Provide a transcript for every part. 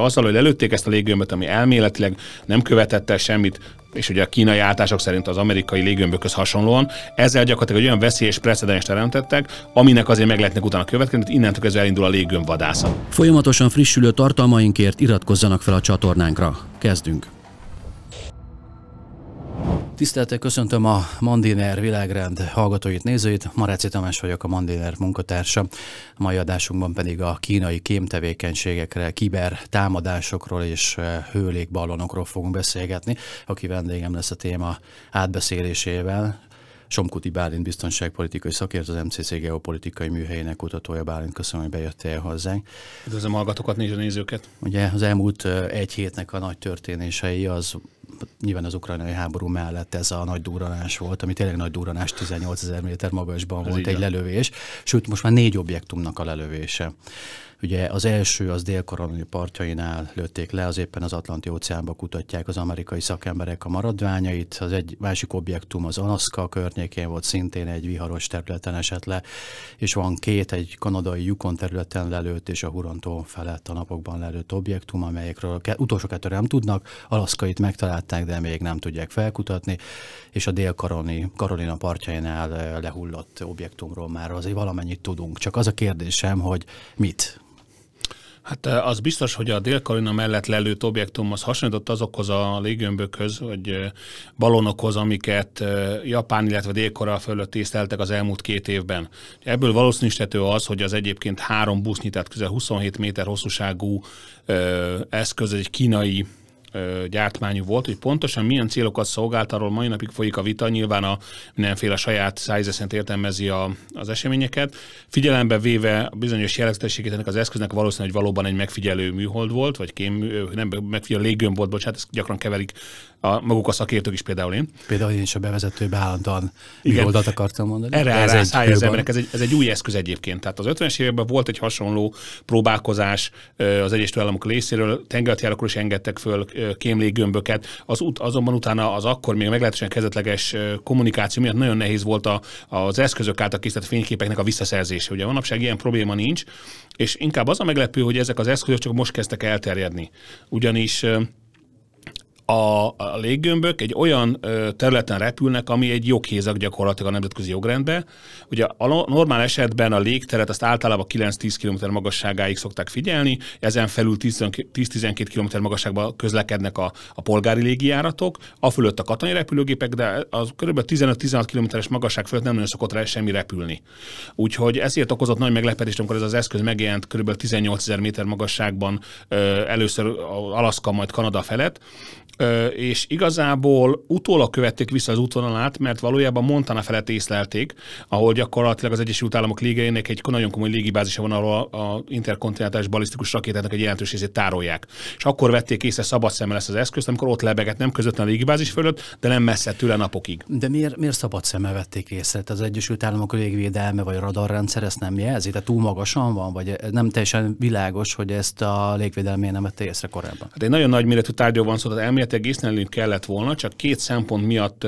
Azzal, hogy előtték ezt a légőmböt, ami elméletileg nem követett el semmit, és ugye a kínai állítások szerint az amerikai légőmbökhöz hasonlóan, ezzel gyakorlatilag egy olyan veszélyes precedens teremtettek, aminek azért meg lehetnek utána következni, hogy innentől kezdve elindul a légőmb vadászat. Folyamatosan frissülő tartalmainkért iratkozzanak fel a csatornánkra. Kezdünk! Tiszteltek, köszöntöm a Mandiner világrend hallgatóit, nézőit. Maráci Tamás vagyok, a Mandiner munkatársa. A mai adásunkban pedig a kínai kémtevékenységekre, kiber támadásokról és eh, hőlékballonokról fogunk beszélgetni. Aki vendégem lesz a téma átbeszélésével, Somkuti Bálint biztonságpolitikai szakértő, az MCC geopolitikai műhelyének kutatója Bálint. Köszönöm, hogy bejöttél hozzánk. Üdvözlöm hallgatókat, néző nézőket. Ugye az elmúlt eh, egy hétnek a nagy történései az nyilván az ukrajnai háború mellett ez a nagy duranás volt, ami tényleg nagy duranás, 18 ezer méter magasban volt egy lelövés, sőt most már négy objektumnak a lelövése. Ugye az első az dél partjainál lőtték le, az éppen az Atlanti óceánba kutatják az amerikai szakemberek a maradványait. Az egy másik objektum az Alaska környékén volt, szintén egy viharos területen esett le, és van két, egy kanadai Yukon területen lelőtt és a Hurontó felett a napokban lelőtt objektum, amelyekről utolsó kettő nem tudnak, Alaszkait megtalálták, de még nem tudják felkutatni, és a dél-karolina Karolina partjainál lehullott objektumról már azért valamennyit tudunk. Csak az a kérdésem, hogy mit? Hát az biztos, hogy a dél mellett lelőtt objektum az hasonlított azokhoz a légömbökhöz, vagy balonokhoz, amiket Japán, illetve dél fölött észleltek az elmúlt két évben. Ebből valószínűsítető az, hogy az egyébként három busznyi, tehát közel 27 méter hosszúságú eszköz egy kínai gyártmányú volt, hogy pontosan milyen célokat szolgált, arról mai napig folyik a vita, nyilván a mindenféle saját szájze szerint értelmezi a, az eseményeket. Figyelembe véve a bizonyos jellegzetességét ennek az eszköznek valószínűleg, hogy valóban egy megfigyelő műhold volt, vagy kém, nem megfigyelő léggömb volt, bocsánat, ezt gyakran keverik a, maguk a szakértők is például én. Például én is a bevezetőben állandóan műholdat akartam mondani. Erre ez, egy az emberek, ez egy, ez egy új eszköz egyébként. Tehát az 50-es években volt egy hasonló próbálkozás az Egyesült Államok részéről, tengertjárókról is engedtek föl kémléggömböket, az út, azonban utána az akkor még meglehetősen kezdetleges kommunikáció miatt nagyon nehéz volt a, az eszközök által készített fényképeknek a visszaszerzése. Ugye manapság ilyen probléma nincs, és inkább az a meglepő, hogy ezek az eszközök csak most kezdtek elterjedni. Ugyanis a, a léggömbök egy olyan ö, területen repülnek, ami egy joghézak gyakorlatilag a nemzetközi jogrendbe. Ugye a normál esetben a légteret azt általában 9-10 km magasságáig szokták figyelni, ezen felül 10-12 km magasságban közlekednek a, a polgári légijáratok, a fölött a katonai repülőgépek, de az kb. 15-16 km-es magasság fölött nem nagyon szokott rá semmi repülni. Úgyhogy ezért okozott nagy meglepetést, amikor ez az eszköz megjelent kb. 18 ezer méter magasságban ö, először Alaszka, majd Kanada felett, és igazából utólag követték vissza az útvonalát, mert valójában Montana felett észlelték, ahol gyakorlatilag az Egyesült Államok légeinek egy nagyon komoly légibázisa van, ahol a interkontinentális balisztikus rakétának egy jelentős részét tárolják. És akkor vették észre szabad szemmel ezt az eszközt, amikor ott lebegett nem közvetlenül a légibázis fölött, de nem messze tőle napokig. De miért, miért szabad szemmel vették észre? Az Egyesült Államok légvédelme vagy radarrendszer ezt nem jelzi? Tehát túl magasan van, vagy nem teljesen világos, hogy ezt a légvédelmi nem vette észre korábban? Hát egy nagyon nagy méretű tárgyal van szó, tehát elméletileg észlelni kellett volna, csak két szempont miatt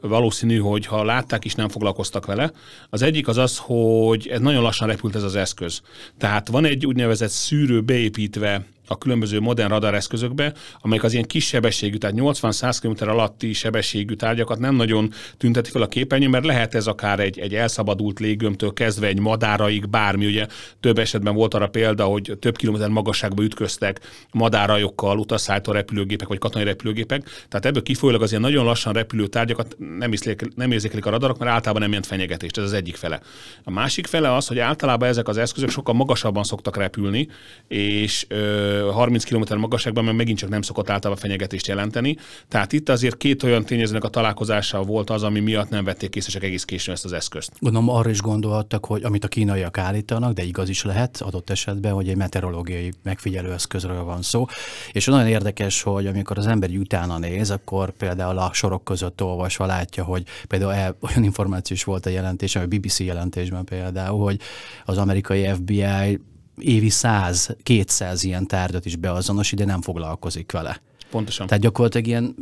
valószínű, hogy ha látták is, nem foglalkoztak vele. Az egyik az az, hogy ez nagyon lassan repült ez az eszköz. Tehát van egy úgynevezett szűrő beépítve a különböző modern radareszközökbe, amelyek az ilyen kis sebességű, tehát 80-100 km alatti sebességű tárgyakat nem nagyon tünteti fel a képernyőn, mert lehet ez akár egy, egy elszabadult légömtől kezdve egy madáraig, bármi, ugye több esetben volt arra példa, hogy több kilométer magasságba ütköztek madárajokkal, utasszállító repülőgépek vagy katonai repülőgépek, tehát ebből kifolyólag az ilyen nagyon lassan repülő tárgyakat nem, észlék, nem érzékelik a radarok, mert általában nem jelent fenyegetést, ez az egyik fele. A másik fele az, hogy általában ezek az eszközök sokkal magasabban szoktak repülni, és ö, 30 km magasságban, mert megint csak nem szokott általában fenyegetést jelenteni. Tehát itt azért két olyan tényezőnek a találkozása volt az, ami miatt nem vették észre csak egész későn ezt az eszközt. Gondolom arra is gondolhattak, hogy amit a kínaiak állítanak, de igaz is lehet adott esetben, hogy egy meteorológiai megfigyelő eszközről van szó. És nagyon érdekes, hogy amikor az ember utána néz, akkor például a sorok között olvasva látja, hogy például el, olyan információ is volt a jelentés, a BBC jelentésben például, hogy az amerikai FBI évi 100-200 ilyen tárgyat is beazonosít, de nem foglalkozik vele. Pontosan. Tehát gyakorlatilag ilyen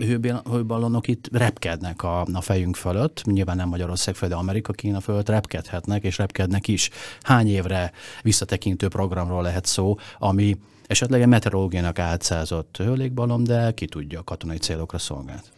hőballonok itt repkednek a, a fejünk fölött, nyilván nem Magyarország föld, de Amerika, Kína fölött repkedhetnek, és repkednek is. Hány évre visszatekintő programról lehet szó, ami Esetleg egy meteorológiának átszázott hőlékbalom, de ki tudja, katonai célokra szolgált.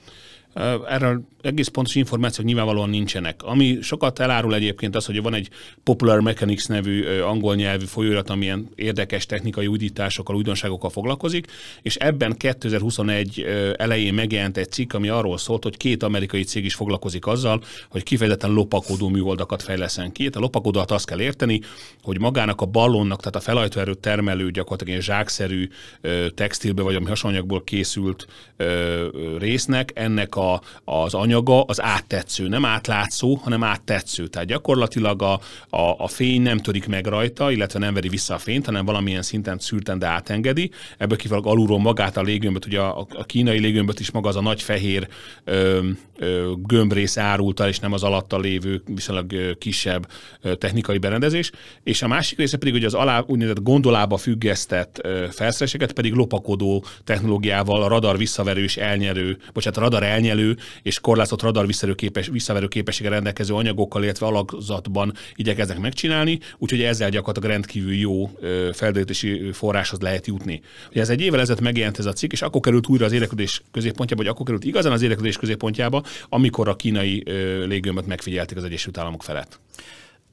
Erről egész pontos információk nyilvánvalóan nincsenek. Ami sokat elárul egyébként az, hogy van egy Popular Mechanics nevű angol nyelvű folyóirat, amilyen érdekes technikai újításokkal, újdonságokkal foglalkozik, és ebben 2021 elején megjelent egy cikk, ami arról szólt, hogy két amerikai cég is foglalkozik azzal, hogy kifejezetten lopakodó műholdakat fejleszen ki. A lopakodót azt kell érteni, hogy magának a ballonnak, tehát a felajtóerő termelő gyakorlatilag egy zsákszerű textilbe vagy ami hasonlóanyagból készült résznek, ennek a, az anyaga az áttetsző, nem átlátszó, hanem áttetsző. Tehát gyakorlatilag a, a, a fény nem törik meg rajta, illetve nem veri vissza a fényt, hanem valamilyen szinten szűrten, de átengedi. Ebből kifolyólag alulról magát a légömböt, ugye a, a kínai légömböt is maga az a nagy fehér ö, ö, gömbrész árulta, és nem az alatta lévő viszonylag kisebb technikai berendezés. És a másik része pedig, hogy az alá úgynevezett gondolába függesztett felszereléseket pedig lopakodó technológiával, a radar visszaverő és elnyerő, bocsánat, a radar elnyerő elnyelő és korlátozott radar képes, visszaverő képessége rendelkező anyagokkal, illetve alakzatban igyekeznek megcsinálni, úgyhogy ezzel gyakorlatilag rendkívül jó felderítési forráshoz lehet jutni. Ugye ez egy évvel ezelőtt megjelent ez a cikk, és akkor került újra az érdeklődés középpontjába, vagy akkor került igazán az érdeklődés középpontjába, amikor a kínai légőmöt megfigyelték az Egyesült Államok felett.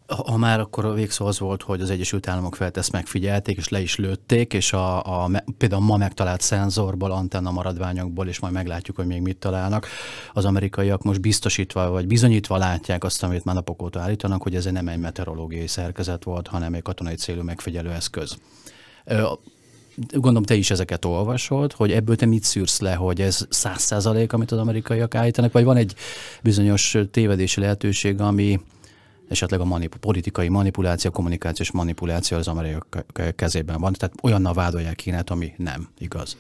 Ha már akkor a végszó az volt, hogy az Egyesült Államok felett ezt megfigyelték, és le is lőtték, és a, a, például ma megtalált szenzorból, antenna maradványokból, és majd meglátjuk, hogy még mit találnak. Az amerikaiak most biztosítva, vagy bizonyítva látják azt, amit már napok óta állítanak, hogy ez nem egy meteorológiai szerkezet volt, hanem egy katonai célú megfigyelő eszköz. Gondolom, te is ezeket olvasod, hogy ebből te mit szűrsz le, hogy ez száz százalék, amit az amerikaiak állítanak, vagy van egy bizonyos tévedési lehetőség, ami, esetleg a manip- politikai manipuláció, kommunikációs manipuláció az amerikai kezében van. Tehát olyannal vádolják Kínát, ami nem igaz.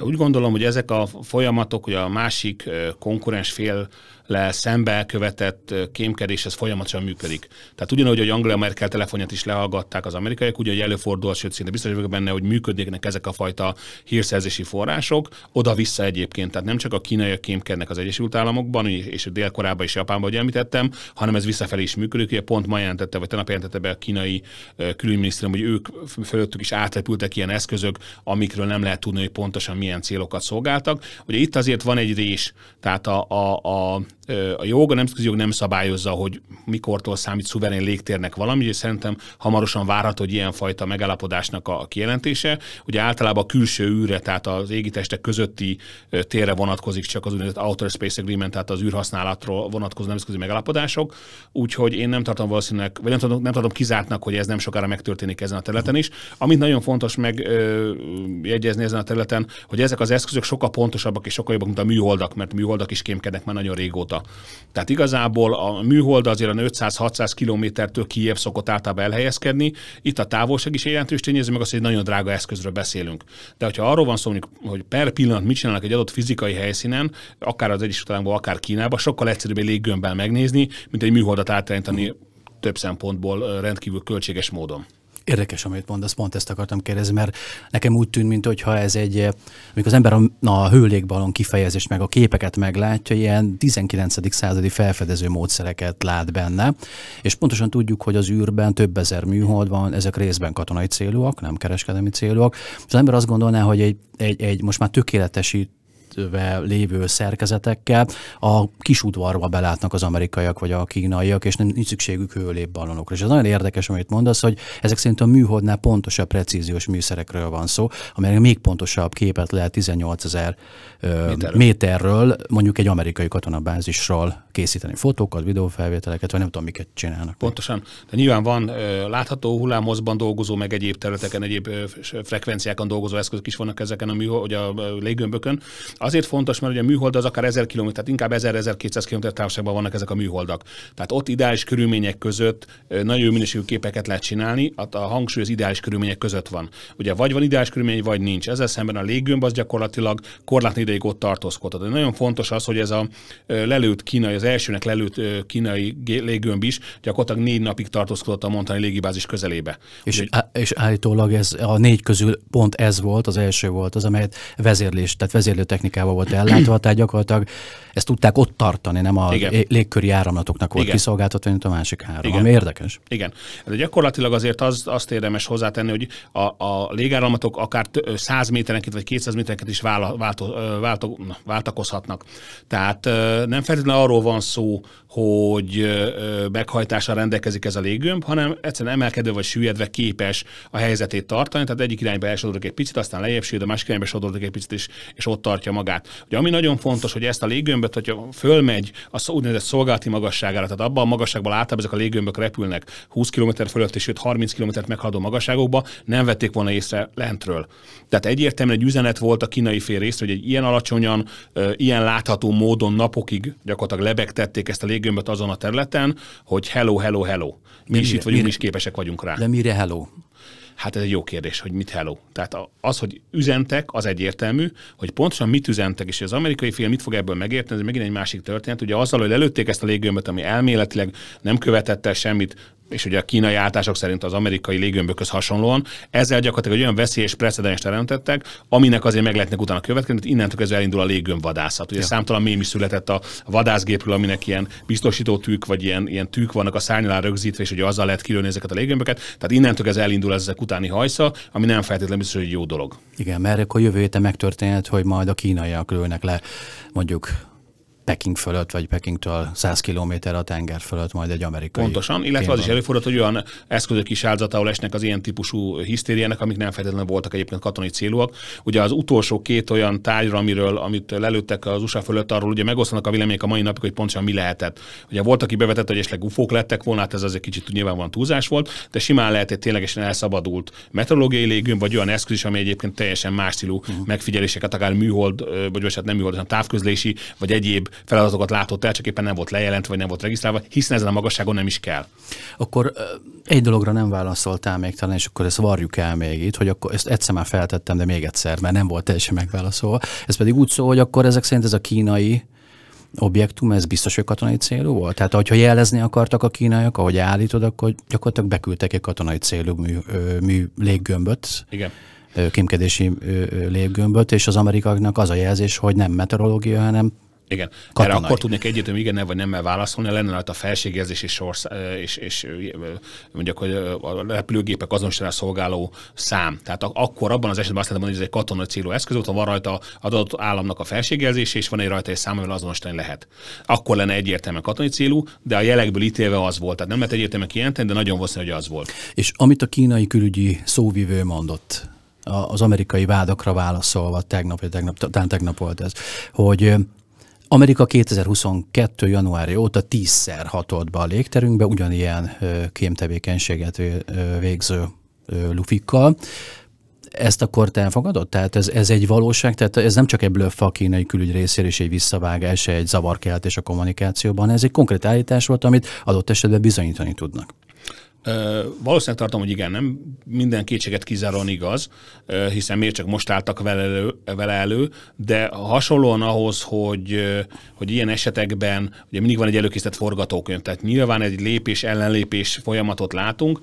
Úgy gondolom, hogy ezek a folyamatok, hogy a másik konkurens fél le szembe elkövetett kémkedés, ez folyamatosan működik. Tehát ugyanúgy, hogy Angela Merkel telefonját is lehallgatták az amerikaiak, ugye, hogy előfordul, sőt, szinte biztos vagyok benne, hogy működnének ezek a fajta hírszerzési források, oda-vissza egyébként. Tehát nem csak a kínaiak kémkednek az Egyesült Államokban, és dél és Japánban, ahogy említettem, hanem ez visszafelé is működik. Ugye pont ma jelentette, vagy tegnap jelentette be a kínai külügyminisztérium, hogy ők fölöttük is átrepültek ilyen eszközök, amikről nem lehet tudni, hogy pontosan milyen célokat szolgáltak. Ugye itt azért van egy rés, tehát a, a, a a jog, a nemzetközi jog nem szabályozza, hogy mikortól számít szuverén légtérnek valami, és szerintem hamarosan várható, hogy ilyenfajta megállapodásnak a kijelentése. Ugye általában a külső űrre, tehát az égitestek közötti térre vonatkozik csak az úgynevezett Outer Space Agreement, tehát az űrhasználatról vonatkozó nemzetközi megállapodások, úgyhogy én nem tartom valószínűleg, vagy nem tartom, nem tartom kizártnak, hogy ez nem sokára megtörténik ezen a területen is. Amit nagyon fontos megjegyezni ezen a területen, hogy ezek az eszközök sokkal pontosabbak és sokkal jobbak, mint a műholdak, mert műholdak is kémkednek már nagyon régóta. Tehát igazából a műhold azért a 500-600 kilométertől Kiev szokott általában elhelyezkedni. Itt a távolság is jelentős tényező, meg az, hogy egy nagyon drága eszközről beszélünk. De hogyha arról van szó, hogy per pillanat mit csinálnak egy adott fizikai helyszínen, akár az Egyesült Államokban, akár Kínában, sokkal egyszerűbb egy léggömbbel megnézni, mint egy műholdat átrendíteni több szempontból rendkívül költséges módon. Érdekes, amit mondasz, pont ezt akartam kérdezni, mert nekem úgy tűnt, mintha ez egy, amikor az ember a, a hőlékbalon kifejezést meg a képeket meglátja, ilyen 19. századi felfedező módszereket lát benne, és pontosan tudjuk, hogy az űrben több ezer műhold van, ezek részben katonai célúak, nem kereskedelmi célúak. Az ember azt gondolná, hogy egy, egy, egy most már tökéletesít építve lévő szerkezetekkel a kis udvarba belátnak az amerikaiak vagy a kínaiak, és nem nincs szükségük hőlépballonokra. És ez nagyon érdekes, amit mondasz, hogy ezek szerint a műholdnál pontosabb precíziós műszerekről van szó, amelyek még pontosabb képet lehet 18 ezer méterről, mondjuk egy amerikai katonabázisról készíteni fotókat, videófelvételeket, vagy nem tudom, miket csinálnak. Pontosan. De nyilván van látható hullámhozban dolgozó, meg egyéb területeken, egyéb frekvenciákon dolgozó eszközök is vannak ezeken a műhold, a légömbökön. Azért fontos, mert ugye a műhold az akár 1000 km, tehát inkább 1000-1200 km távolságban vannak ezek a műholdak. Tehát ott ideális körülmények között nagyon jó minőségű képeket lehet csinálni, a hangsúly az ideális körülmények között van. Ugye vagy van ideális körülmény, vagy nincs. Ezzel szemben a léggömb az gyakorlatilag korlátlan ideig ott tartózkodhat. Nagyon fontos az, hogy ez a lelőtt kínai, az elsőnek lelőtt kínai léggömb is gyakorlatilag négy napig tartózkodott a montani légibázis közelébe. És, Úgy, és állítólag ez a négy közül pont ez volt, az első volt az, amelyet vezérlés, tehát vezérlő technikával volt ellátva, tehát gyakorlatilag ezt tudták ott tartani, nem a Igen. légköri áramlatoknak volt Igen. kiszolgáltatva, mint a másik három, Igen. ami érdekes. Igen. De gyakorlatilag azért az, azt érdemes hozzátenni, hogy a, a légáramlatok akár 100 méterenként vagy 200 méterenként is vála, válto, válto, váltakozhatnak. Tehát nem feltétlenül arról van szó, hogy meghajtással rendelkezik ez a léggömb, hanem egyszerűen emelkedő vagy süllyedve képes a helyzetét tartani, tehát egyik irányba elsodorok egy picit, aztán lejjebb süllyed, a másik irányba sodorok egy picit, és, és ott tartja magát. Ugye, ami nagyon fontos, hogy ezt a léggömböt, hogyha fölmegy a úgynevezett szolgálati magasságára, tehát abban a magasságban általában ezek a léggömbök repülnek 20 km fölött, és 30 km meghaladó magasságokba, nem vették volna észre lentről. Tehát egyértelműen egy üzenet volt a kínai fél részre, hogy egy ilyen alacsonyan, ilyen látható módon napokig gyakorlatilag lebegtették ezt a léggömböt azon a területen, hogy hello, hello, hello. Mi is itt vagyunk, mi is képesek vagyunk rá. De mire hello? Hát ez egy jó kérdés, hogy mit hello. Tehát az, hogy üzentek, az egyértelmű, hogy pontosan mit üzentek, és az amerikai fél mit fog ebből megérteni, ez megint egy másik történet. Ugye azzal, hogy előtték ezt a légőmböt, ami elméletileg nem követett el semmit, és ugye a kínai állítások szerint az amerikai légömbökhöz hasonlóan, ezzel gyakorlatilag egy olyan veszélyes precedens teremtettek, aminek azért meg lehetnek utána következni, hogy innentől kezdve elindul a légömb vadászat. Ugye ja. számtalan mém is született a vadászgépről, aminek ilyen biztosító tűk, vagy ilyen, ilyen tűk vannak a szárnyalá rögzítve, és ugye azzal lehet kilőni ezeket a légömböket. Tehát innentől kezdve elindul ezek utáni hajsza, ami nem feltétlenül biztos, hogy jó dolog. Igen, mert akkor jövő héten megtörténhet, hogy majd a kínaiak lőnek le mondjuk Peking fölött, vagy Pekingtől 100 km a tenger fölött majd egy amerikai. Pontosan, illetve az is előfordult, hogy olyan eszközök is áldozatául esnek az ilyen típusú hisztériának, amik nem feltétlenül voltak egyébként katonai célúak. Ugye az utolsó két olyan tárgyra, amiről, amit lelőttek az USA fölött, arról ugye megosztanak a vélemények a mai napig, hogy pontosan mi lehetett. Ugye volt, aki bevetett, hogy esetleg ufók lettek volna, hát ez azért kicsit nyilvánvalóan túlzás volt, de simán lehet egy ténylegesen elszabadult meteorológiai légünk, vagy olyan eszköz is, ami egyébként teljesen más stílú uh-huh. megfigyeléseket, akár műhold, vagy hát nem műhold, hanem távközlési, vagy egyéb feladatokat látott el, csak éppen nem volt lejelentve, vagy nem volt regisztrálva, hiszen ezen a magasságon nem is kell. Akkor egy dologra nem válaszoltál még talán, és akkor ezt varjuk el még itt, hogy akkor ezt egyszer már feltettem, de még egyszer, mert nem volt teljesen megválaszolva. Ez pedig úgy szól, hogy akkor ezek szerint ez a kínai objektum, ez biztos, hogy katonai célú volt? Tehát, hogyha jelezni akartak a kínaiak, ahogy állítod, akkor gyakorlatilag beküldtek egy katonai célú mű, mű léggömböt. Igen kémkedési léggömböt, és az amerikaiaknak az a jelzés, hogy nem meteorológia, hanem igen. Katonai. Erre akkor tudnék egyértelmű igen vagy nemmel válaszolni, lenne rajta a felségjelzés és, sors, és, és mondjuk, hogy a repülőgépek azonosítására szolgáló szám. Tehát akkor abban az esetben azt lehetem mondani, hogy ez egy katonai célú eszköz, ott van rajta adott államnak a felségjelzés, és van egy rajta egy szám, amivel azonosítani lehet. Akkor lenne egyértelműen katonai célú, de a jelekből ítélve az volt. Tehát nem lehet egyértelműen kijelenteni, de nagyon valószínű, hogy az volt. És amit a kínai külügyi szóvivő mondott, az amerikai vádakra válaszolva, tegnap, vagy tegnap, talán tegnap volt ez, hogy Amerika 2022. januárja óta tízszer hatolt be a légterünkbe, ugyanilyen kémtevékenységet végző lufikkal. Ezt akkor te elfogadod? Tehát ez, ez egy valóság? Tehát ez nem csak egy blöff a kínai külügy részéről és egy visszavágás, egy zavarkeltés a kommunikációban, ez egy konkrét állítás volt, amit adott esetben bizonyítani tudnak. Valószínűleg tartom, hogy igen, nem minden kétséget kizáróan igaz, hiszen miért csak most álltak vele elő, vele elő, de hasonlóan ahhoz, hogy, hogy ilyen esetekben ugye mindig van egy előkészített forgatókönyv, tehát nyilván egy lépés ellenlépés folyamatot látunk.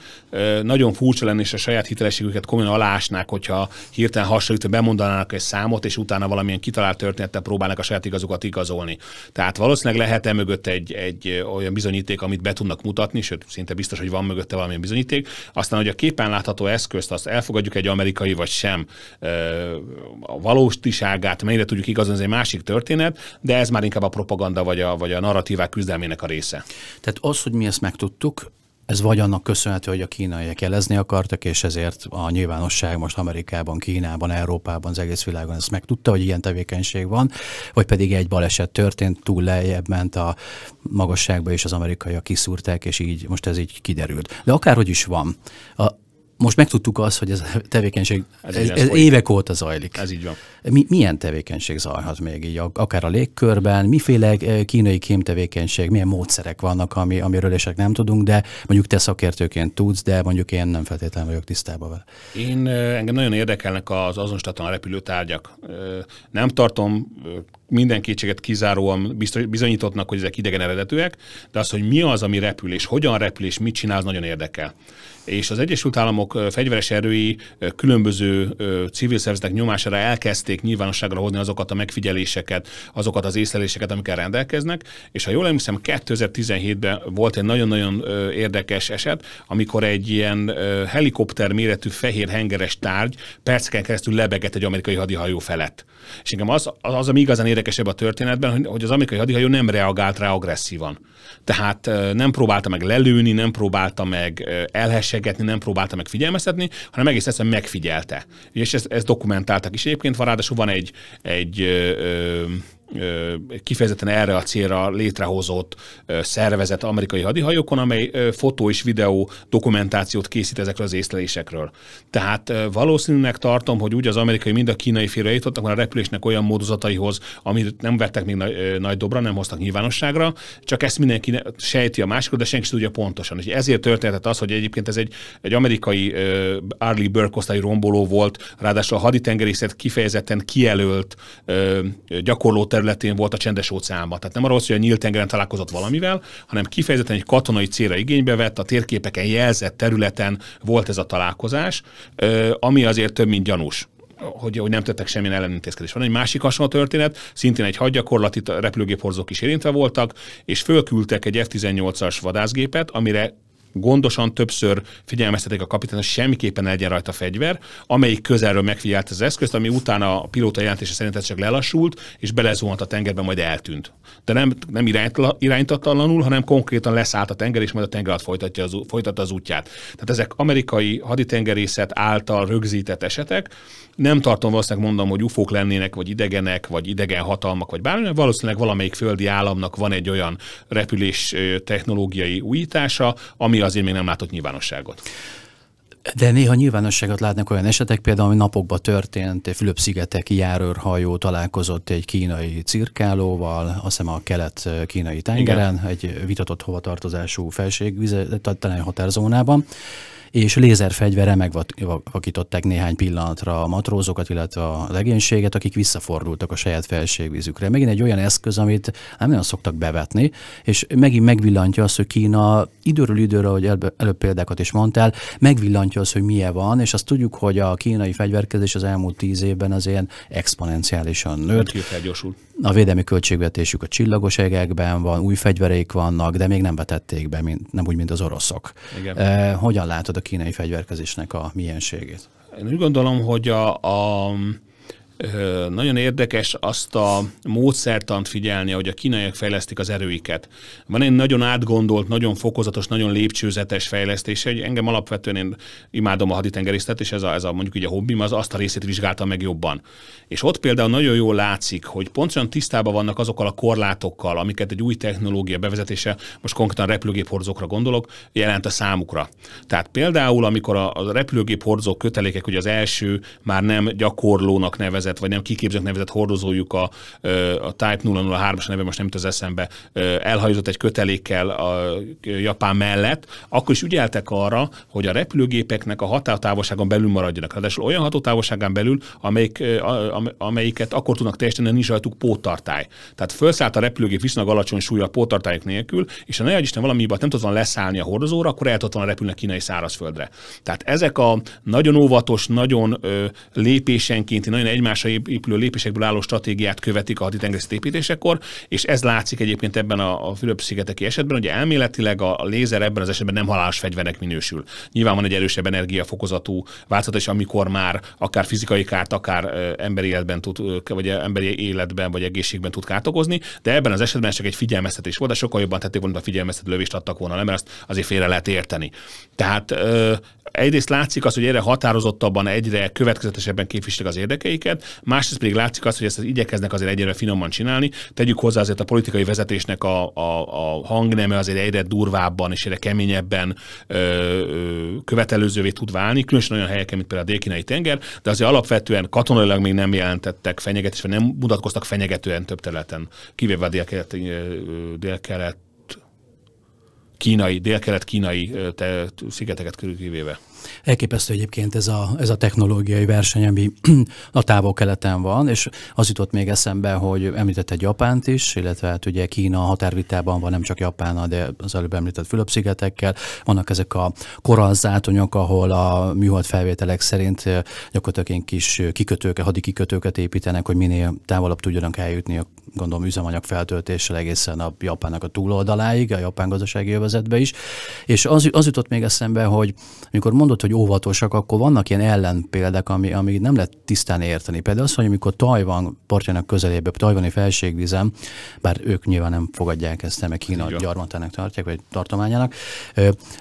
Nagyon furcsa lenne, és a saját hitelességüket komolyan alásnák, hogyha hirtelen hasonlítva bemondanának egy számot, és utána valamilyen kitalált történettel próbálnak a saját igazukat igazolni. Tehát valószínűleg lehet e mögött egy, egy olyan bizonyíték, amit be tudnak mutatni, sőt, szinte biztos, hogy van mögött mögötte valamilyen bizonyíték. Aztán, hogy a képen látható eszközt, azt elfogadjuk egy amerikai vagy sem, a valóstiságát mennyire tudjuk igazolni, ez egy másik történet, de ez már inkább a propaganda vagy a, vagy a narratívák küzdelmének a része. Tehát az, hogy mi ezt megtudtuk, ez vagy annak köszönhető, hogy a kínaiak jelezni akartak, és ezért a nyilvánosság most Amerikában, Kínában, Európában, az egész világon ezt megtudta, hogy ilyen tevékenység van, vagy pedig egy baleset történt, túl lejjebb ment a magasságba, és az amerikaiak kiszúrták, és így most ez így kiderült. De akárhogy is van, a, most megtudtuk azt, hogy ez a tevékenység ez, ez, ez évek óta zajlik. Ez így van. Mi, milyen tevékenység zajhat még így, akár a légkörben, miféle eh, kínai kémtevékenység, milyen módszerek vannak, ami, amiről esek nem tudunk, de mondjuk te szakértőként tudsz, de mondjuk én nem feltétlenül vagyok tisztában vele. Én eh, engem nagyon érdekelnek az azonosítatlan repülőtárgyak. Eh, nem tartom minden kétséget kizáróan bizonyítottnak, hogy ezek idegen eredetűek, de az, hogy mi az, ami repül, és hogyan repül, és mit csinál, az nagyon érdekel és az Egyesült Államok fegyveres erői különböző civil szervezetek nyomására elkezdték nyilvánosságra hozni azokat a megfigyeléseket, azokat az észleléseket, amikkel rendelkeznek, és ha jól emlékszem, 2017-ben volt egy nagyon-nagyon érdekes eset, amikor egy ilyen helikopter méretű fehér hengeres tárgy perceken keresztül lebegett egy amerikai hadihajó felett. És engem az, az, ami igazán érdekesebb a történetben, hogy az amerikai hadihajó nem reagált rá agresszívan. Tehát nem próbálta meg lelőni, nem próbálta meg elhessegetni, nem próbálta meg figyelmeztetni, hanem egész egyszerűen megfigyelte. És ezt, ezt dokumentáltak is. Egyébként van ráadásul van egy, egy ö, ö, kifejezetten erre a célra létrehozott szervezet amerikai hadihajókon, amely fotó és videó dokumentációt készít ezekről az észlelésekről. Tehát valószínűleg tartom, hogy úgy az amerikai, mind a kínai félre jutottak a repülésnek olyan módozataihoz, amit nem vettek még nagy, nagy dobra, nem hoztak nyilvánosságra, csak ezt mindenki sejti a másikot, de senki sem tudja pontosan. És ezért történhetett az, hogy egyébként ez egy, egy amerikai uh, Arleigh Burke romboló volt, ráadásul a haditengerészet kifejezetten kijelölt uh, gyakorló területén volt a csendes óceánban. Tehát nem arról hogy a nyílt tengeren találkozott valamivel, hanem kifejezetten egy katonai célra igénybe vett, a térképeken jelzett területen volt ez a találkozás, ami azért több, mint gyanús hogy, hogy nem tettek semmilyen ellenintézkedést. Van egy másik hasonló történet, szintén egy hadgyakorlati repülőgéphorzók is érintve voltak, és fölküldtek egy F-18-as vadászgépet, amire gondosan többször figyelmeztetik a kapitány, hogy semmiképpen ne legyen rajta fegyver, amelyik közelről megfigyelt az eszközt, ami utána a pilóta jelentése szerint csak lelassult, és belezuhant a tengerbe, majd eltűnt. De nem, nem iránytalanul, hanem konkrétan leszállt a tenger, és majd a tenger alatt folytatja az, folytatta az útját. Tehát ezek amerikai haditengerészet által rögzített esetek, nem tartom valószínűleg mondom, hogy ufók lennének, vagy idegenek, vagy idegen hatalmak, vagy bármi, valószínűleg valamelyik földi államnak van egy olyan repülés technológiai újítása, ami azért még nem látott nyilvánosságot. De néha nyilvánosságot látnak olyan esetek, például, ami napokban történt, egy Fülöp-szigeteki járőrhajó találkozott egy kínai cirkálóval, azt hiszem a kelet-kínai tengeren, Igen. egy vitatott hovatartozású felségvize, talán határzónában, és lézerfegyverre megvakították néhány pillanatra a matrózokat, illetve a legénységet, akik visszafordultak a saját felségvízükre. Megint egy olyan eszköz, amit nem nagyon szoktak bevetni, és megint megvillantja azt, hogy Kína időről időre, ahogy előbb példákat is mondtál, megvillantja azt, hogy milyen van, és azt tudjuk, hogy a kínai fegyverkezés az elmúlt tíz évben az ilyen exponenciálisan nőtt. A védelmi költségvetésük a csillagos egekben van, új fegyvereik vannak, de még nem vetették be, mint, nem úgy, mint az oroszok. Igen. Eh, hogyan látod a kínai fegyverkezésnek a mienségét? Én úgy gondolom, hogy a, a nagyon érdekes azt a módszertant figyelni, hogy a kínaiak fejlesztik az erőiket. Van egy nagyon átgondolt, nagyon fokozatos, nagyon lépcsőzetes fejlesztés. Egy, engem alapvetően én imádom a haditengerészet, és ez a, ez a mondjuk így a hobbim, az azt a részét vizsgáltam meg jobban. És ott például nagyon jól látszik, hogy pontosan tisztában vannak azokkal a korlátokkal, amiket egy új technológia bevezetése, most konkrétan repülőgéphorzókra gondolok, jelent a számukra. Tehát például, amikor a, a repülőgéphorzók kötelékek, ugye az első már nem gyakorlónak nevezett nevezett, vagy nem kiképzett nevezett hordozójuk a, a Type 003-as neve, most nem jut az eszembe, elhajózott egy kötelékkel a Japán mellett, akkor is ügyeltek arra, hogy a repülőgépeknek a határtávolságon belül maradjanak. Ráadásul olyan hatótávolságán belül, amelyik, amelyiket akkor tudnak teljesíteni, nincs rajtuk póttartály. Tehát felszállt a repülőgép viszonylag alacsony súlya a nélkül, és ha ne Isten valami nem tud van leszállni a hordozóra, akkor el tud volna repülni a kínai szárazföldre. Tehát ezek a nagyon óvatos, nagyon lépésenkénti, nagyon egymás egymásra épülő lépésekből álló stratégiát követik a haditengerészet építésekor, és ez látszik egyébként ebben a, a Fülöp-szigeteki esetben, hogy elméletileg a, lézer ebben az esetben nem halálos fegyvernek minősül. Nyilván van egy erősebb energiafokozatú változat, és amikor már akár fizikai kárt, akár emberi életben tud, vagy emberi életben, vagy egészségben tud kárt okozni, de ebben az esetben csak egy figyelmeztetés volt, de sokkal jobban tették volna, a figyelmeztető lövést adtak volna le, mert azt azért félre lehet érteni. Tehát egyrészt látszik az, hogy erre határozottabban, egyre következetesebben képviselik az érdekeiket, másrészt pedig látszik az, hogy ezt igyekeznek azért egyre finoman csinálni. Tegyük hozzá azért a politikai vezetésnek a, a, a hangneme azért egyre durvábban és egyre keményebben ö, ö, követelőzővé tud válni, különösen olyan helyeken, mint például a dél tenger, de azért alapvetően katonailag még nem jelentettek fenyegetést, vagy nem mutatkoztak fenyegetően több területen, kivéve a dél-kelet, dél-kelet kínai, dél-kelet kínai te, szigeteket kivéve. Elképesztő egyébként ez a, ez a technológiai verseny, ami a távol-keleten van, és az jutott még eszembe, hogy említetted Japánt is, illetve hát ugye Kína határvitában van nem csak Japánnal, de az előbb említett Fülöp-szigetekkel. Vannak ezek a korallzátonyok, ahol a műhold felvételek szerint gyakorlatilag kis kikötőket, hadi kikötőket építenek, hogy minél távolabb tudjanak eljutni a gondolom üzemanyag feltöltéssel egészen a Japánnak a túloldaláig, a japán gazdasági övezetbe is. És az, az jutott még eszembe, hogy amikor mondod, hogy óvatosak, akkor vannak ilyen ellenpéldák, ami, ami nem lehet tisztán érteni. Például az, hogy amikor Tajvan partjának közelébe, Tajvani felségvizem, bár ők nyilván nem fogadják ezt, meg Kína gyarmatának tartják, vagy tartományának,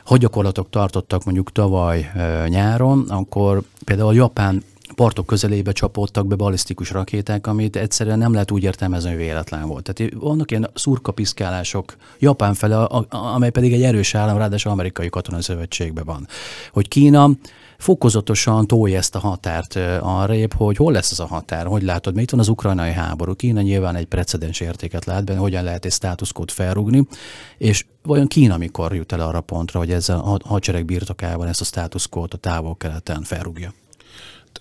hogy gyakorlatok tartottak mondjuk tavaly nyáron, akkor például a japán partok közelébe csapódtak be balisztikus rakéták, amit egyszerűen nem lehet úgy értelmezni, hogy véletlen volt. Tehát vannak ilyen szurkapiszkálások Japán fele, amely pedig egy erős állam, ráadásul amerikai katonai szövetségben van. Hogy Kína fokozatosan tolja ezt a határt arrébb, hogy hol lesz ez a határ, hogy látod, mert itt van az ukrajnai háború. Kína nyilván egy precedens értéket lát benne, hogyan lehet egy státuszkót felrúgni, és vajon Kína mikor jut el arra pontra, hogy ezzel a hadsereg birtokában ezt a státuszkót a távol-keleten felrúgja?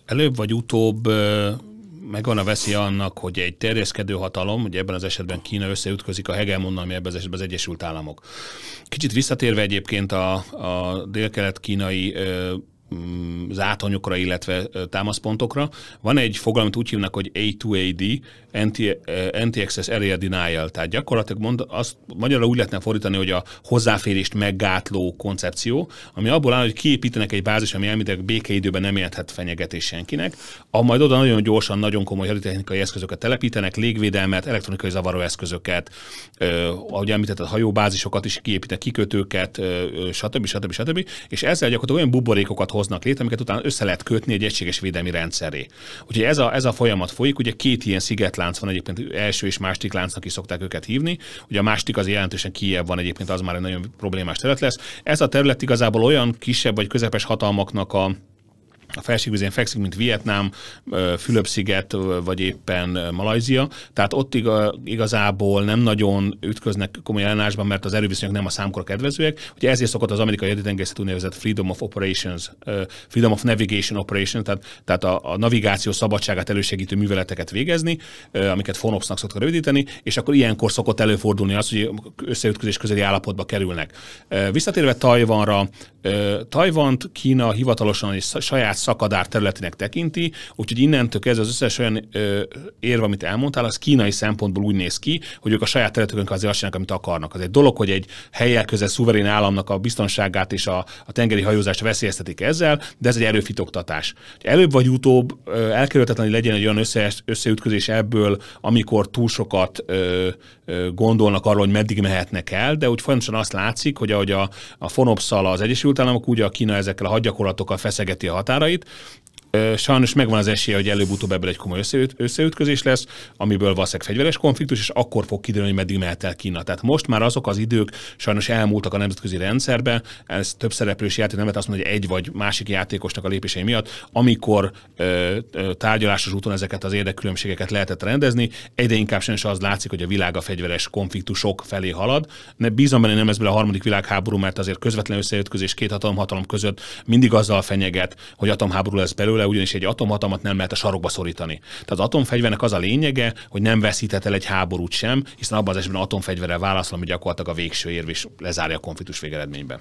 Előbb vagy utóbb megvan a veszi annak, hogy egy terjeszkedő hatalom, ugye ebben az esetben Kína összeütközik a hegemonnal, ami ebben az esetben az Egyesült Államok. Kicsit visszatérve egyébként a, a dél-kelet-kínai Mm, zátonyokra, illetve támaszpontokra. Van egy fogalmat úgy hívnak, hogy A2AD, Anti-Access Area Denial, tehát gyakorlatilag mond, azt magyarul úgy lehetne fordítani, hogy a hozzáférést meggátló koncepció, ami abból áll, hogy kiépítenek egy bázis, ami elméletileg békeidőben nem jelenthet fenyegetés senkinek, a majd oda nagyon gyorsan, nagyon komoly haditechnikai eszközöket telepítenek, légvédelmet, elektronikai zavaró eszközöket, ahogy említetted, hajóbázisokat is kiépítenek, kikötőket, stb. stb. stb. És ezzel gyakorlatilag olyan buborékokat hoznak létre, amiket utána össze lehet kötni egy egységes védelmi rendszeré. Úgyhogy ez a, ez a folyamat folyik, ugye két ilyen szigetlánc van egyébként, első és második láncnak is szokták őket hívni. Ugye a második az jelentősen kijebb van egyébként, az már egy nagyon problémás terület lesz. Ez a terület igazából olyan kisebb vagy közepes hatalmaknak a a felségvizén fekszik, mint Vietnám, Fülöp-sziget, vagy éppen Malajzia. Tehát ott igazából nem nagyon ütköznek komoly ellenállásban, mert az erőviszonyok nem a számkor kedvezőek. Ugye ezért szokott az amerikai haditengerészet úgynevezett Freedom of Operations, Freedom of Navigation Operation, tehát, tehát a, a navigáció szabadságát elősegítő műveleteket végezni, amiket FONOPS-nak szoktak rövidíteni, és akkor ilyenkor szokott előfordulni az, hogy összeütközés közeli állapotba kerülnek. Visszatérve Tajvanra, Tajvant Kína hivatalosan egy saját szakadár területének tekinti, úgyhogy innentől kezdve az összes olyan ö, érv, amit elmondtál, az kínai szempontból úgy néz ki, hogy ők a saját területükön azért azt csinálnak, amit akarnak. Az egy dolog, hogy egy helyek közel szuverén államnak a biztonságát és a, a tengeri hajózást veszélyeztetik ezzel, de ez egy erőfitoktatás. Előbb vagy utóbb elkerülhetetlen, hogy legyen egy olyan össze, összeütközés ebből, amikor túl sokat ö, ö, gondolnak arról, hogy meddig mehetnek el, de úgy folyamatosan azt látszik, hogy ahogy a, a Fonopszal az Egyesült Államok, úgy a Kína ezekkel a hadgyakorlatokkal feszegeti a határait, šeit Sajnos megvan az esélye, hogy előbb-utóbb ebből egy komoly összeüt, összeütközés lesz, amiből valószínűleg fegyveres konfliktus, és akkor fog kiderülni, hogy meddig mehet el Kína. Tehát most már azok az idők sajnos elmúltak a nemzetközi rendszerbe, ez több szereplős játék nem lehet azt mondani, hogy egy vagy másik játékosnak a lépései miatt, amikor ö, ö, tárgyalásos úton ezeket az érdekkülönbségeket lehetett rendezni, egyre inkább sajnos az látszik, hogy a világ a fegyveres konfliktusok felé halad. Ne, bízom benne, nem ez a harmadik világháború, mert azért közvetlen összeütközés két hatalom között mindig azzal fenyeget, hogy atomháború lesz belőle, ugyanis egy atomhatalmat nem lehet a sarokba szorítani. Tehát az atomfegyvernek az a lényege, hogy nem veszíthet el egy háborút sem, hiszen abban az esetben atomfegyverrel válaszol, ami gyakorlatilag a végső érv is lezárja a konfliktus végeredményben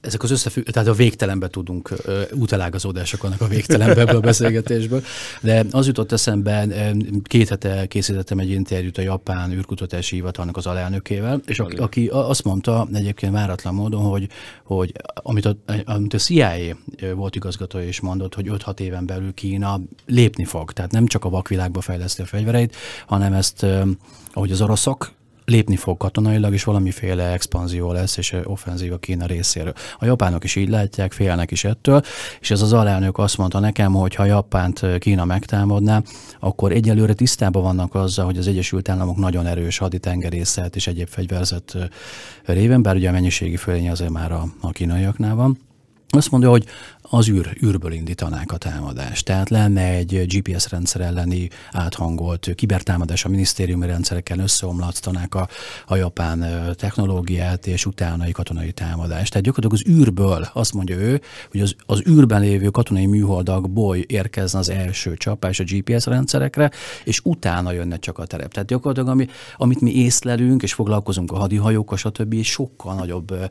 ezek az összefügg, tehát a végtelenbe tudunk útelágazódások vannak a végtelenbe ebből a beszélgetésből, de az jutott eszembe, két hete készítettem egy interjút a japán űrkutatási hivatalnak az alelnökével, és aki, aki azt mondta egyébként váratlan módon, hogy, hogy amit, a, amit a CIA volt igazgatója is mondott, hogy 5-6 éven belül Kína lépni fog, tehát nem csak a vakvilágba fejleszti a fegyvereit, hanem ezt, ahogy az oroszok lépni fog katonailag, és valamiféle expanzió lesz, és offenzív a Kína részéről. A japánok is így látják, félnek is ettől, és ez az alelnök azt mondta nekem, hogy ha Japánt Kína megtámadná, akkor egyelőre tisztában vannak azzal, hogy az Egyesült Államok nagyon erős haditengerészet és egyéb fegyverzet réven, bár ugye a mennyiségi fölény azért már a, a kínaiaknál van. Azt mondja, hogy az űr, űrből indítanák a támadást. Tehát lenne egy GPS rendszer elleni áthangolt kibertámadás, a minisztériumi rendszerekkel összeomlasztanák a, a japán technológiát, és utána egy katonai támadást. Tehát gyakorlatilag az űrből azt mondja ő, hogy az, az űrben lévő katonai műholdakból érkezne az első csapás a GPS rendszerekre, és utána jönne csak a terep. Tehát gyakorlatilag ami, amit mi észlelünk, és foglalkozunk a hadihajókkal, stb. sokkal nagyobb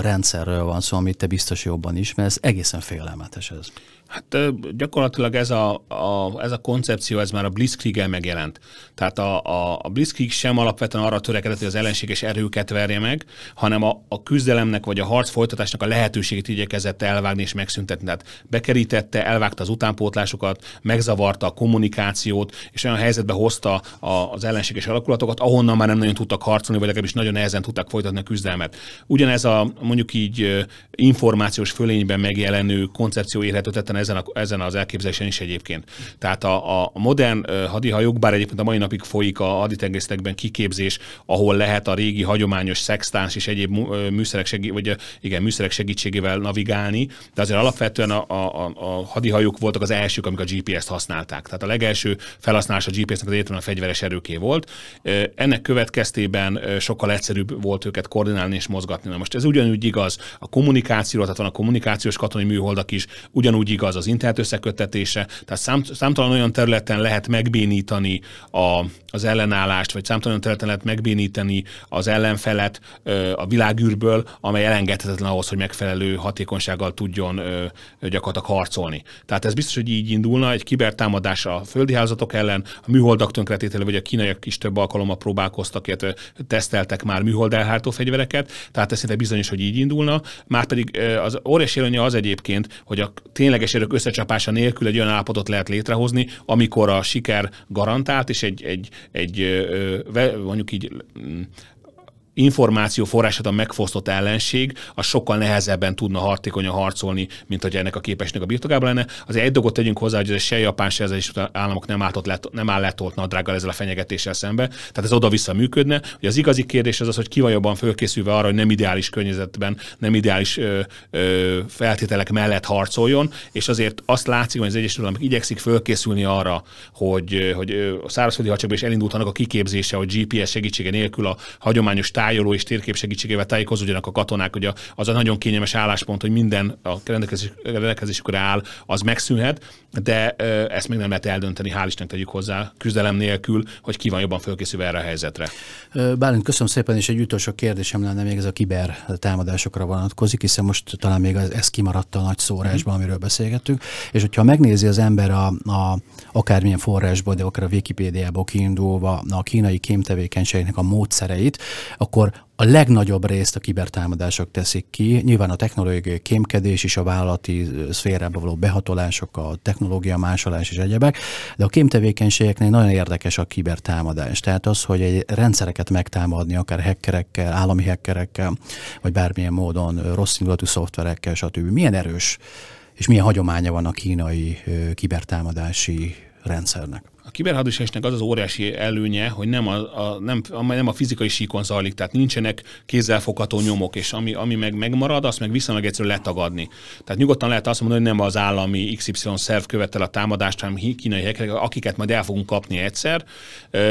rendszerről van szó, amit te biztos jobban ismersz. Egészen félelmetes ez. Hát gyakorlatilag ez a, a, ez a koncepció, ez már a blitzkrieg megjelent. Tehát a, a, a Blitzkrieg sem alapvetően arra törekedett, hogy az ellenséges erőket verje meg, hanem a, a küzdelemnek vagy a harc folytatásnak a lehetőségét igyekezett elvágni és megszüntetni. Tehát bekerítette, elvágta az utánpótlásokat, megzavarta a kommunikációt, és olyan helyzetbe hozta a, az ellenséges alakulatokat, ahonnan már nem nagyon tudtak harcolni, vagy legalábbis nagyon nehezen tudtak folytatni a küzdelmet. Ugyanez a mondjuk így információs fölényben megjelenő koncepció érhető tetten ezen, a, ezen az elképzelésen is egyébként. Tehát a, a modern hadihajók, bár egyébként a mai napig folyik a haditengerészetekben kiképzés, ahol lehet a régi hagyományos szextáns és egyéb műszerek, segí- vagy igen, műszerek segítségével navigálni, de azért alapvetően a, a, a hadihajók voltak az elsők, amik a GPS-t használták. Tehát a legelső felhasználás a GPS-nek az egyetlen a fegyveres erőké volt. Ennek következtében sokkal egyszerűbb volt őket koordinálni és mozgatni. Na most ez ugyanúgy igaz a kommunikációra, tehát van a kommunikációs katonai műholdak is, ugyanúgy igaz az internet összeköttetése, tehát szám, számtalan olyan területen lehet megbénítani a, az ellenállást, vagy számtalan területen lehet megbénítani az ellenfelet a világűrből, amely elengedhetetlen ahhoz, hogy megfelelő hatékonysággal tudjon gyakorlatilag harcolni. Tehát ez biztos, hogy így indulna, egy kibertámadás a földi hálózatok ellen, a műholdak tönkretétele, vagy a kínaiak is több alkalommal próbálkoztak, illetve teszteltek már műhold elhártó fegyvereket, tehát ez szinte bizonyos, hogy így indulna. Márpedig az óriási előnye az egyébként, hogy a tényleges erők összecsapása nélkül egy olyan állapotot lehet létrehozni, amikor a siker garantált, és egy, egy, egy mondjuk így információ forrását a megfosztott ellenség, az sokkal nehezebben tudna hatékonyan harcolni, mint hogy ennek a képesnek a birtokában lenne. Az egy dolgot tegyünk hozzá, hogy ez se Japán, se az államok nem, álltott let, nem áll letolt nadrággal ezzel a fenyegetéssel szembe. Tehát ez oda-vissza működne. Hogy az igazi kérdés az az, hogy ki van jobban fölkészülve arra, hogy nem ideális környezetben, nem ideális ö, ö, feltételek mellett harcoljon, és azért azt látszik, hogy az Egyesült Államok igyekszik fölkészülni arra, hogy, hogy a szárazföldi hadseregben is elindult annak a kiképzése, hogy GPS segítsége nélkül a hagyományos tájoló és térkép segítségével tájékozódjanak a katonák, hogy az a nagyon kényelmes álláspont, hogy minden a rendelkezésükre áll, az megszűnhet, de ezt még nem lehet eldönteni, hál' Istennek tegyük hozzá, küzdelem nélkül, hogy ki van jobban fölkészülve erre a helyzetre. Bálint, köszönöm szépen, és egy utolsó kérdésem lenne még ez a kiber támadásokra vonatkozik, hiszen most talán még ez kimaradt a nagy szórásban, amiről beszélgettünk, és hogyha megnézi az ember a, a akármilyen forrásból, de akár a Wikipédiából kiindulva a kínai kémtevékenységnek a módszereit, akkor a legnagyobb részt a kibertámadások teszik ki. Nyilván a technológiai kémkedés is, a vállalati szférába való behatolások, a technológia másolás és egyebek, de a kémtevékenységeknél nagyon érdekes a kibertámadás. Tehát az, hogy egy rendszereket megtámadni, akár hackerekkel, állami hackerekkel, vagy bármilyen módon rossz indulatú szoftverekkel, stb. Milyen erős és milyen hagyománya van a kínai kibertámadási rendszernek? A kiberhadviselésnek az az óriási előnye, hogy nem a, a, nem, nem a fizikai síkon zajlik, tehát nincsenek kézzelfogható nyomok, és ami, ami meg megmarad, azt meg viszonylag egyszerűen letagadni. Tehát nyugodtan lehet azt mondani, hogy nem az állami XY szerv követel a támadást, hanem kínai hekkerek, akiket majd el fogunk kapni egyszer.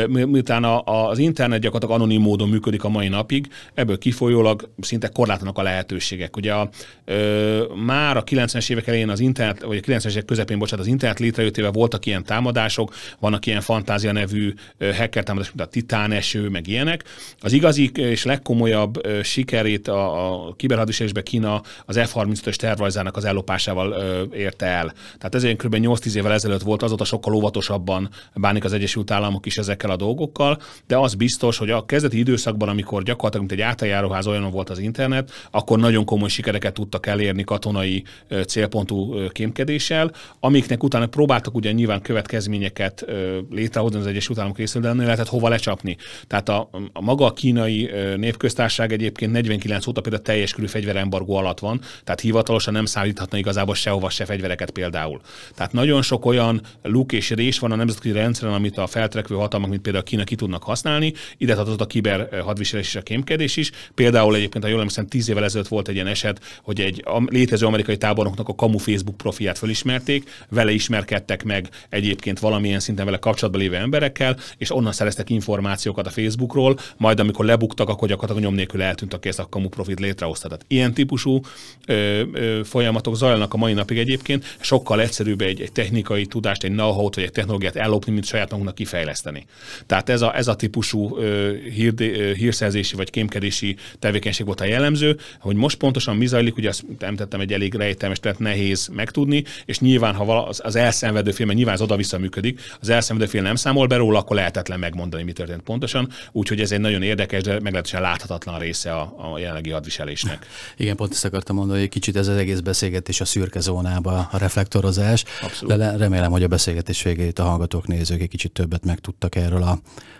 Miután a, az internet gyakorlatilag anonim módon működik a mai napig, ebből kifolyólag szinte korlátlanak a lehetőségek. Ugye a, ö, már a 90-es évek elején az internet, vagy a 90-es évek közepén, bocsánat, az internet létrejöttével voltak ilyen támadások, vannak ilyen fantázia nevű hacker támadások, mint a Titán eső, meg ilyenek. Az igazi és legkomolyabb sikerét a, a kiberhadiserésbe Kína az F-35-ös tervrajzának az ellopásával érte el. Tehát ez kb. 8-10 évvel ezelőtt volt, azóta sokkal óvatosabban bánik az Egyesült Államok is ezekkel a dolgokkal, de az biztos, hogy a kezdeti időszakban, amikor gyakorlatilag mint egy átjáróház olyan volt az internet, akkor nagyon komoly sikereket tudtak elérni katonai célpontú kémkedéssel, amiknek utána próbáltak ugye nyilván következményeket létrehozni az Egyesült Államok részéről, de nem lehetett hova lecsapni. Tehát a, a maga a kínai népköztárság egyébként 49 óta például teljes körű fegyverembargó alatt van, tehát hivatalosan nem szállíthatna igazából sehova se fegyvereket például. Tehát nagyon sok olyan luk és rés van a nemzetközi rendszeren, amit a feltrekvő hatalmak, mint például Kína ki tudnak használni. Ide tartozott a kiber hadviselés és a kémkedés is. Például egyébként, ha jól emlékszem, tíz évvel ezelőtt volt egy ilyen eset, hogy egy létező amerikai tábornoknak a kamu Facebook profiát fölismerték, vele ismerkedtek meg egyébként valamilyen szinten vele kapcsolatban lévő emberekkel, és onnan szereztek információkat a Facebookról, majd amikor lebuktak, akkor gyakorlatilag nyom nélkül eltűnt, aki ezt a kamu profit létrehozta. Tehát ilyen típusú ö, ö, folyamatok zajlanak a mai napig egyébként, sokkal egyszerűbb egy, egy technikai tudást, egy know-how-t vagy egy technológiát ellopni, mint saját magunknak kifejleszteni. Tehát ez a, ez a típusú ö, hír, hírszerzési vagy kémkedési tevékenység volt a jellemző, hogy most pontosan mi zajlik, ugye azt említettem, egy elég rejtelmes, tehát nehéz megtudni, és nyilván, ha az, az elszenvedő fél, mert nyilván ez oda-vissza működik, az elszenvedő fél nem számol be róla, akkor lehetetlen megmondani, mi történt pontosan. Úgyhogy ez egy nagyon érdekes, de meglehetősen láthatatlan része a, a jelenlegi hadviselésnek. Igen, pont ezt akartam mondani, hogy kicsit ez az egész beszélgetés a szürke zónába, a reflektorozás. Abszolút. De remélem, hogy a beszélgetés végét a hallgatók, nézők egy kicsit többet megtudtak erről a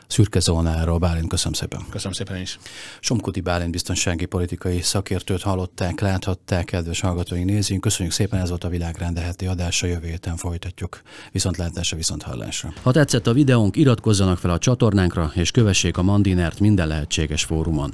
szürke zónáról. Bálint, köszönöm szépen. Köszönöm szépen is. Somkuti Bálint biztonsági politikai szakértőt hallották, láthatták, kedves hallgatói nézőink. Köszönjük szépen, ez volt a világrende heti adása, jövő héten folytatjuk. Viszontlátásra, viszont hallásra. Ha tetszett a videónk, iratkozzanak fel a csatornánkra, és kövessék a Mandinert minden lehetséges fórumon.